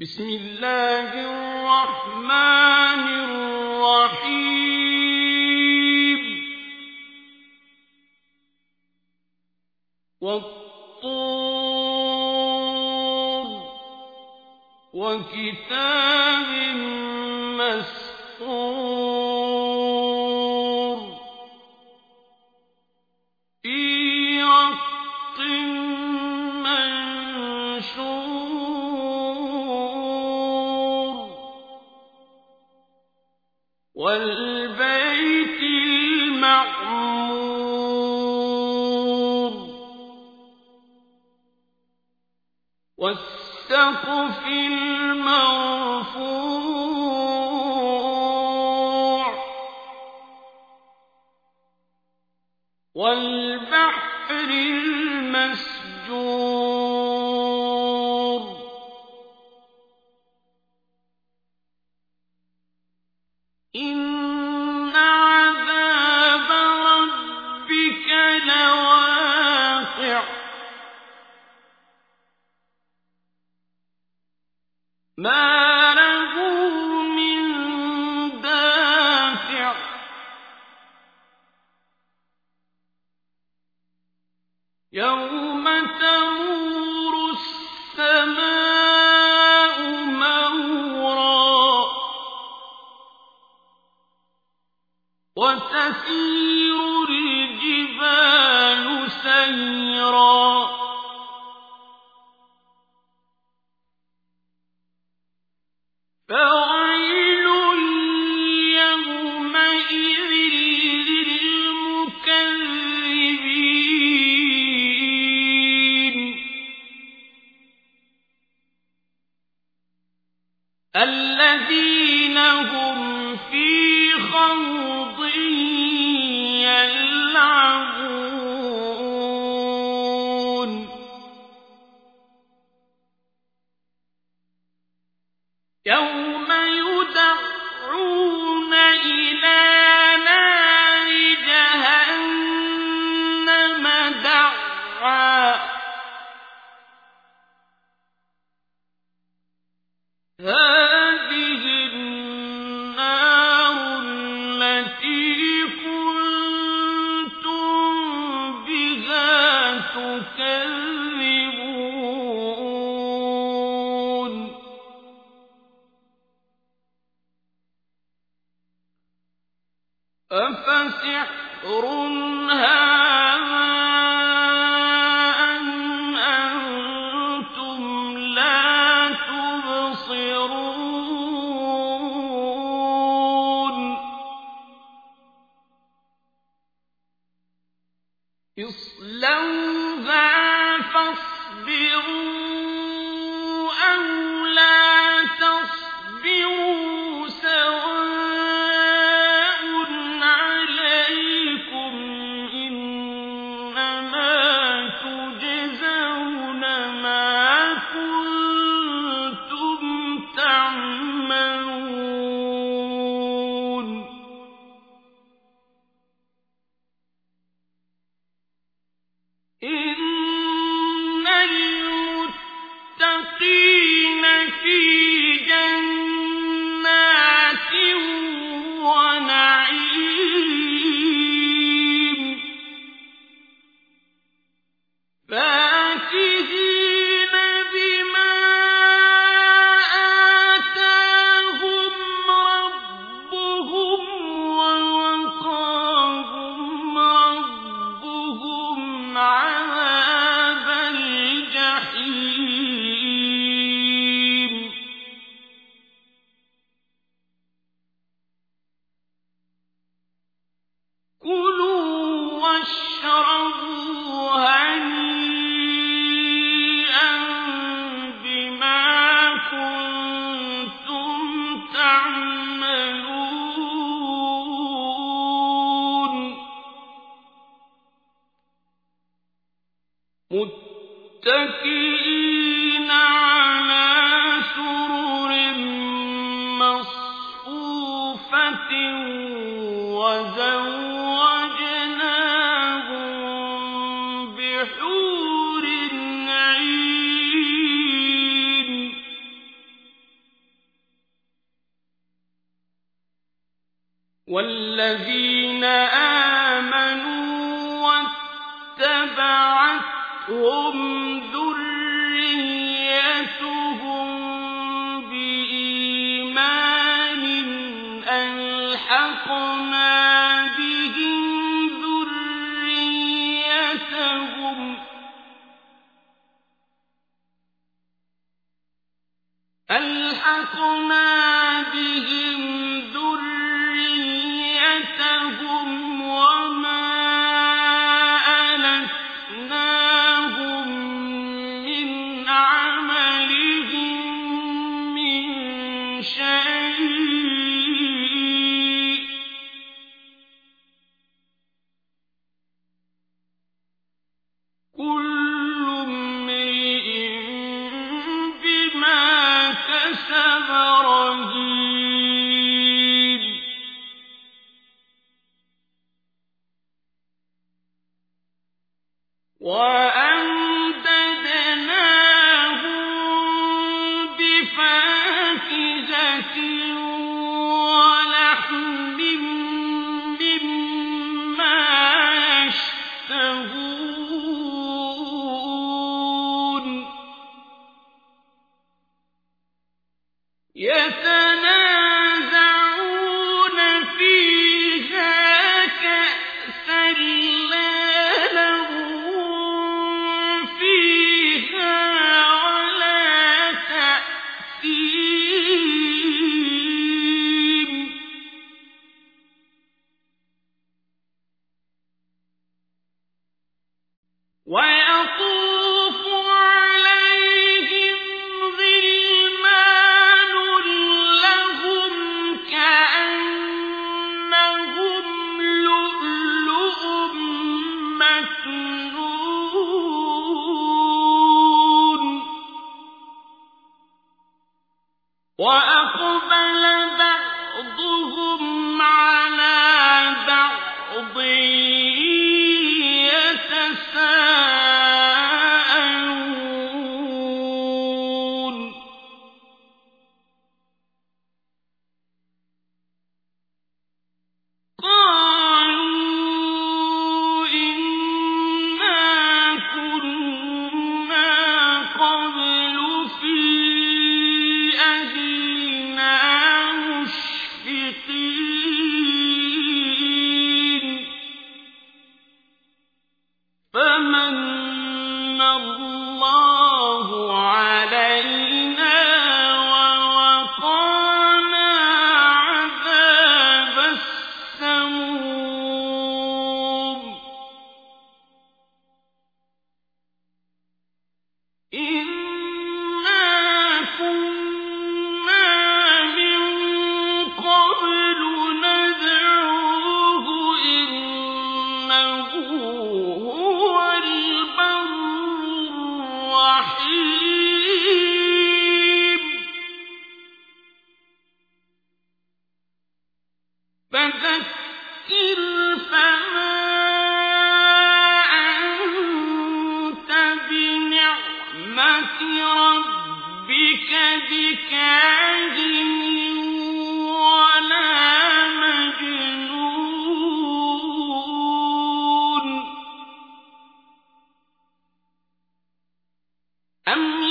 بسم الله الرحمن الرحيم. والطور وكتاب مسطور. والبيت إن وتسير الجبال سيرا. فويل يومئذ للمكذبين. الذين هم في خوض إصلاح والذين آمنوا واتبعتهم ذريتهم بإيمان ألحقنا بهم ذريتهم. ألحقنا بهم كتب يتنا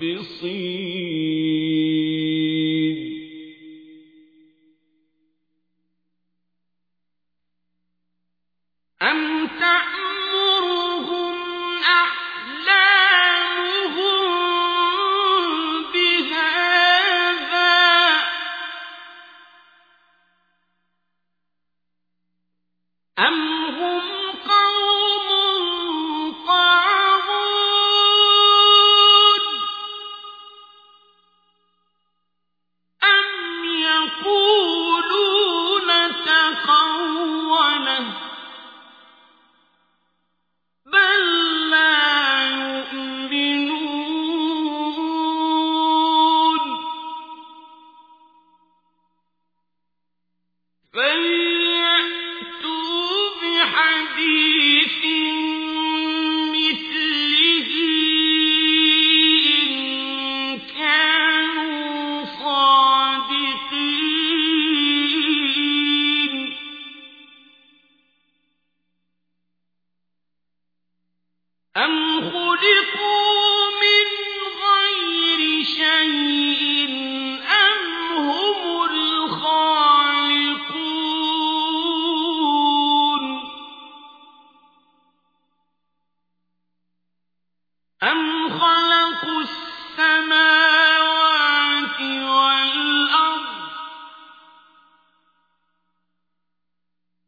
فاصبصي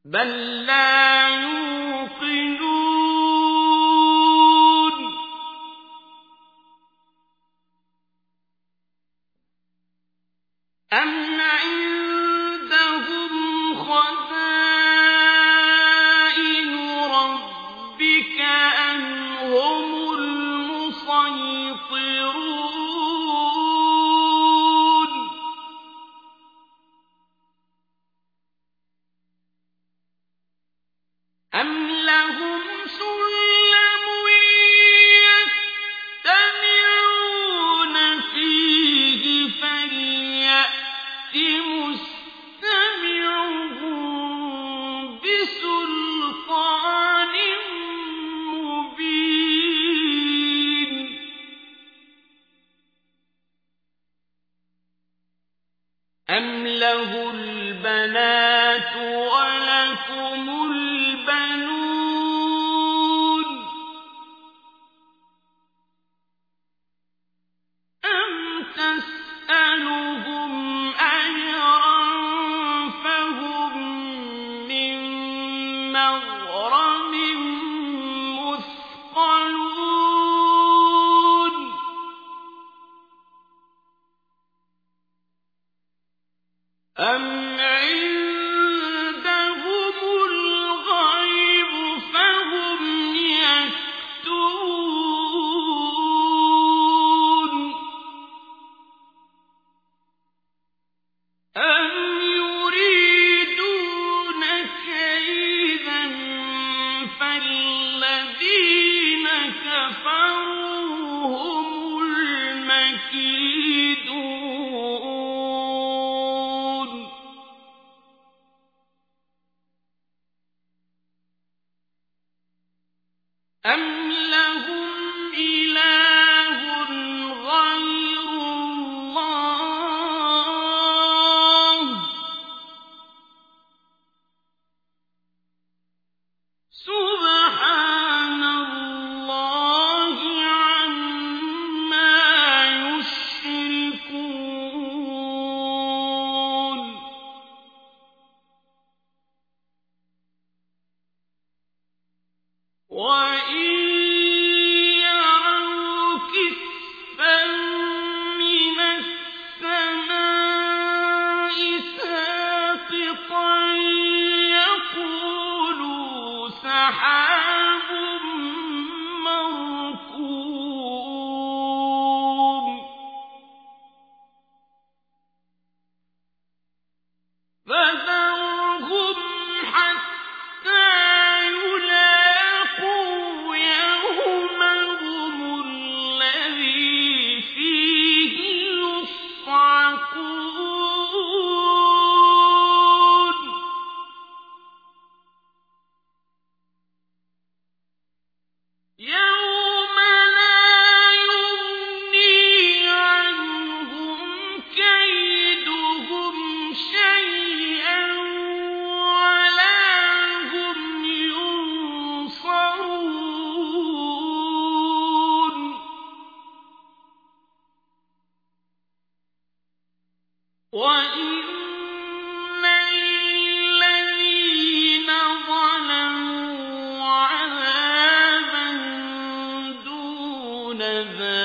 بل لا أم له البنات ولكم البنات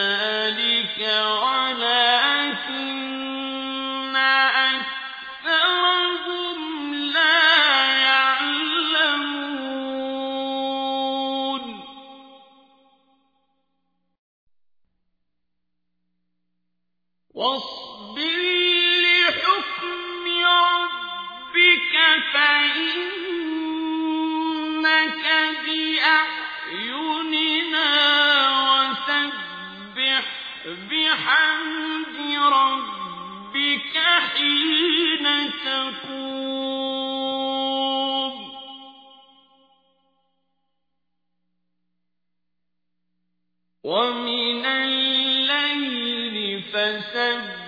ذلك ولكن بحمد ربك حين ومن الليل فسبح